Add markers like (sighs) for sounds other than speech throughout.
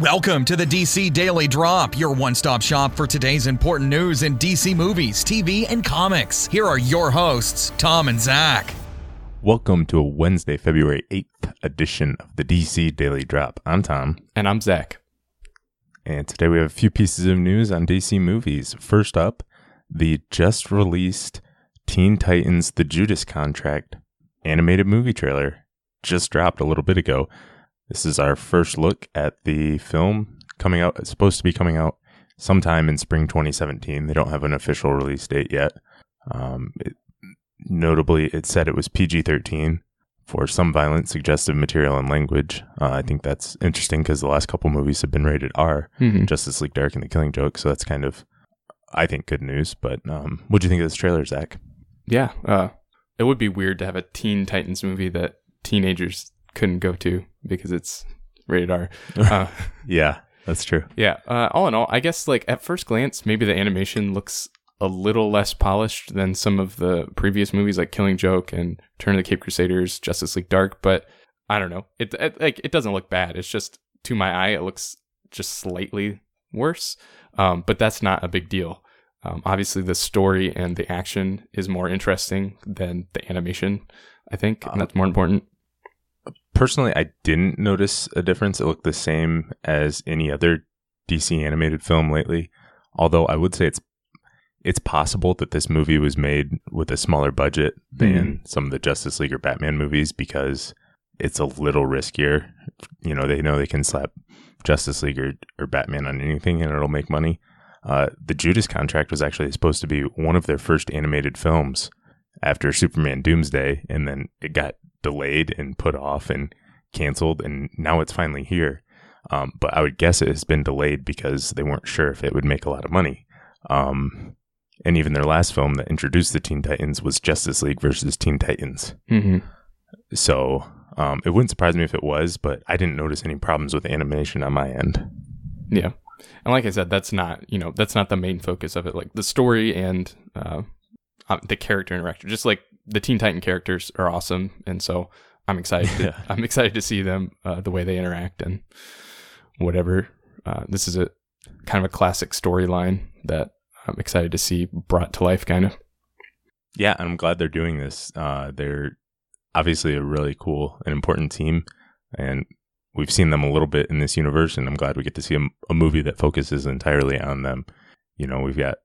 Welcome to the DC Daily Drop, your one stop shop for today's important news in DC movies, TV, and comics. Here are your hosts, Tom and Zach. Welcome to a Wednesday, February 8th edition of the DC Daily Drop. I'm Tom. And I'm Zach. And today we have a few pieces of news on DC movies. First up, the just released Teen Titans The Judas Contract animated movie trailer just dropped a little bit ago. This is our first look at the film coming out. It's supposed to be coming out sometime in spring 2017. They don't have an official release date yet. Um, it, notably, it said it was PG 13 for some violent, suggestive material and language. Uh, I think that's interesting because the last couple movies have been rated R Mhm. Justice League Dark and The Killing Joke. So that's kind of, I think, good news. But um, what do you think of this trailer, Zach? Yeah, uh, it would be weird to have a Teen Titans movie that teenagers couldn't go to because it's rated R. (laughs) Uh, Yeah, that's true. yeah, uh, all in all, I guess like at first glance, maybe the animation looks a little less polished than some of the previous movies like Killing Joke and Return of the Caped Crusaders, Justice League Dark, but I don't know. It, it like it doesn't look bad. It's just to my eye, it looks just slightly worse. Um, but that's not a big deal. Um, obviously, the story and the action is more interesting than the animation. I think and that's more important. Personally, I didn't notice a difference. It looked the same as any other DC animated film lately. Although I would say it's it's possible that this movie was made with a smaller budget than some of the Justice League or Batman movies because it's a little riskier. You know, they know they can slap Justice League or, or Batman on anything and it'll make money. Uh, the Judas contract was actually supposed to be one of their first animated films after Superman Doomsday, and then it got delayed and put off and canceled, and now it's finally here. Um, but I would guess it has been delayed because they weren't sure if it would make a lot of money. Um, and even their last film that introduced the Teen Titans was Justice League versus Teen Titans. Mm-hmm. So um, it wouldn't surprise me if it was, but I didn't notice any problems with animation on my end. Yeah. And like I said, that's not, you know, that's not the main focus of it. Like the story and uh, uh, the character interaction, just like the Teen Titan characters are awesome. And so I'm excited. To, (laughs) Yeah. I'm excited to see them, uh, the way they interact and whatever. Uh, this is a kind of a classic storyline that I'm excited to see brought to life, kind of. Yeah, and I'm glad they're doing this. Uh, they're obviously a really cool and important team, and we've seen them a little bit in this universe, and I'm glad we get to see a, a movie that focuses entirely on them. You know, we've got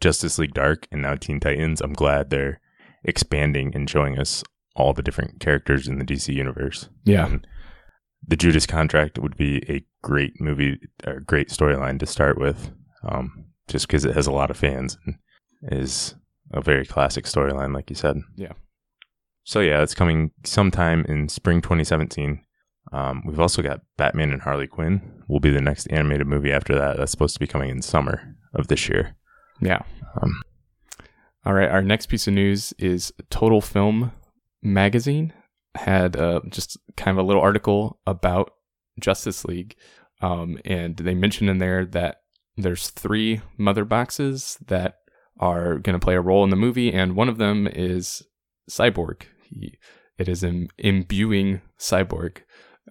Justice League Dark and now Teen Titans. I'm glad they're expanding and showing us all the different characters in the DC universe. Yeah. And the Judas Contract would be a great movie, a great storyline to start with, um, just because it has a lot of fans and is a very classic storyline, like you said. Yeah. So yeah, it's coming sometime in spring 2017. Um, we've also got Batman and Harley Quinn. Will be the next animated movie after that. That's supposed to be coming in summer of this year. Yeah. Um, All right, our next piece of news is Total Film Magazine had uh, just kind of a little article about Justice League, um, and they mentioned in there that there's three mother boxes that are going to play a role in the movie, and one of them is Cyborg. He, it is im- imbuing Cyborg.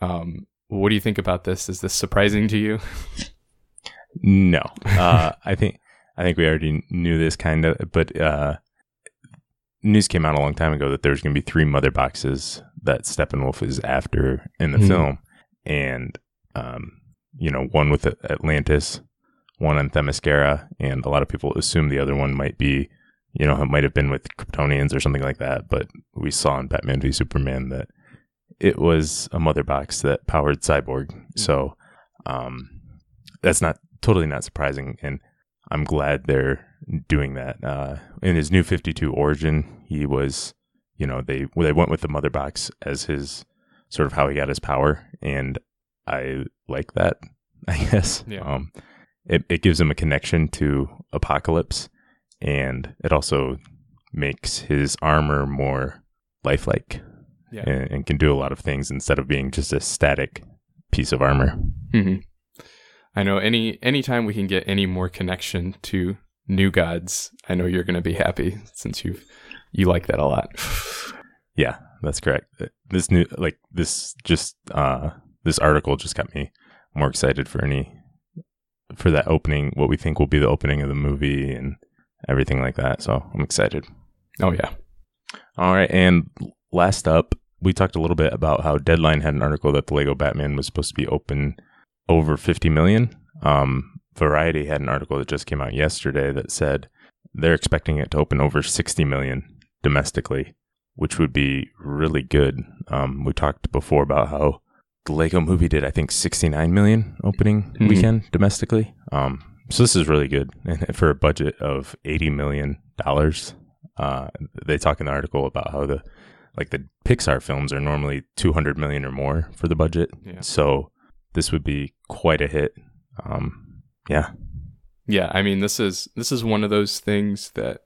Um, what do you think about this? Is this surprising to you? (laughs) No, uh, I think I think we already knew this kind of, but uh, news came out a long time ago that there's going to be three mother boxes that Steppenwolf is after in the Mhm. film, and um, you know, one with Atlantis, one on Themyscira, and a lot of people assume the other one might be, you know, it might have been with Kryptonians or something like that. But we saw in Batman v Superman that it was a mother box that powered Cyborg, so um, that's not totally not surprising, and I'm glad they're doing that. Uh, in his new 52 origin, he was, you know, they they went with the mother box as his sort of how he got his power, and I like that. (laughs) I guess. Yeah. Um, it it gives him a connection to Apokolips, and it also makes his armor more lifelike Yeah. and, and can do a lot of things instead of being just a static piece of armor. hmm I know any anytime we can get any more connection to new gods, I know you're going to be happy since you you like that a lot. (sighs) Yeah, that's correct. This new like this just uh this article just got me more excited for any for that opening, what we think will be the opening of the movie and everything like that. So I'm excited. Oh yeah. All right, and last up, we talked a little bit about how Deadline had an article that the Lego Batman was supposed to be open over 50 million. Um, Variety had an article that just came out yesterday that said they're expecting it to open over 60 million domestically, which would be really good. Um, we talked before about how the Lego movie did, I think, 69 million opening Mhm. weekend domestically. Um, so this is really good. And (laughs) for a budget of 80 million dollars, uh, they talk in the article about how the like the Pixar films are normally 200 million or more for the budget. Yeah. So this would be quite a hit. Um, yeah. Yeah, I mean this is this is one of those things that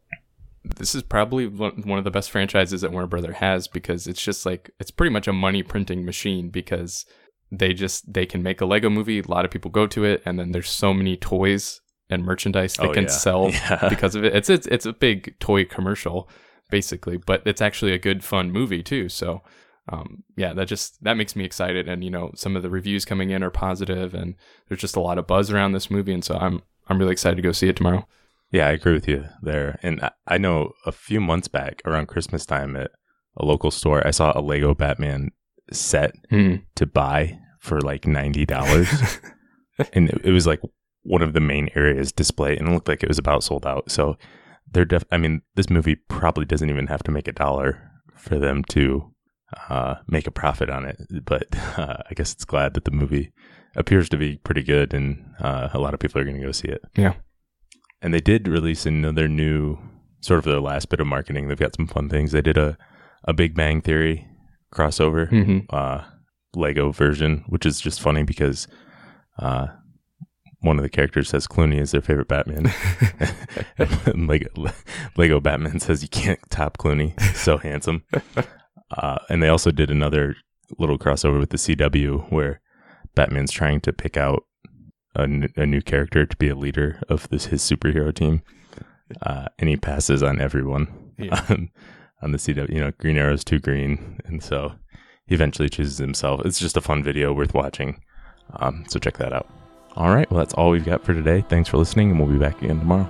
this is probably one of the best franchises that Warner Brother has because it's just like it's pretty much a money printing machine because they just they can make a Lego movie, a lot of people go to it, and then there's so many toys and merchandise they Oh, can yeah. sell (laughs) Yeah. because of it. It's it's it's a big toy commercial basically, but it's actually a good fun movie too. So um, yeah, that just that makes me excited, and you know some of the reviews coming in are positive, and there's just a lot of buzz around this movie, and so I'm I'm really excited to go see it tomorrow. Yeah, I agree with you there. And I, I know a few months back around Christmas time at a local store, I saw a Lego Batman set to buy for like $90. (laughs) and it, it was like one of the main areas displayed and it looked like it was about sold out. So they're def I mean, this movie probably doesn't even have to make a dollar for them to uh, make a profit on it. But (laughs) uh, I guess it's glad that the movie appears to be pretty good and uh, a lot of people are going to go see it. Yeah. And they did release another new sort of their last bit of marketing. They've got some fun things. They did a, a Big Bang Theory crossover hmm uh, Lego version, which is just funny because uh, one of the characters says Clooney is their favorite Batman. (laughs) (laughs) Lego, Lego Batman says you can't top Clooney. He's so handsome. Uh, and they also did another little crossover with the CW where Batman's trying to pick out a, n- a new character to be a leader of this his superhero team. Uh, and he passes on everyone Yeah. (laughs) on, on the CW. You know, Green Arrow's too green, and so he eventually chooses himself. It's just a fun video worth watching. Um, so check that out. All right, well that's all we've got for today. Thanks for listening, and we'll be back again tomorrow.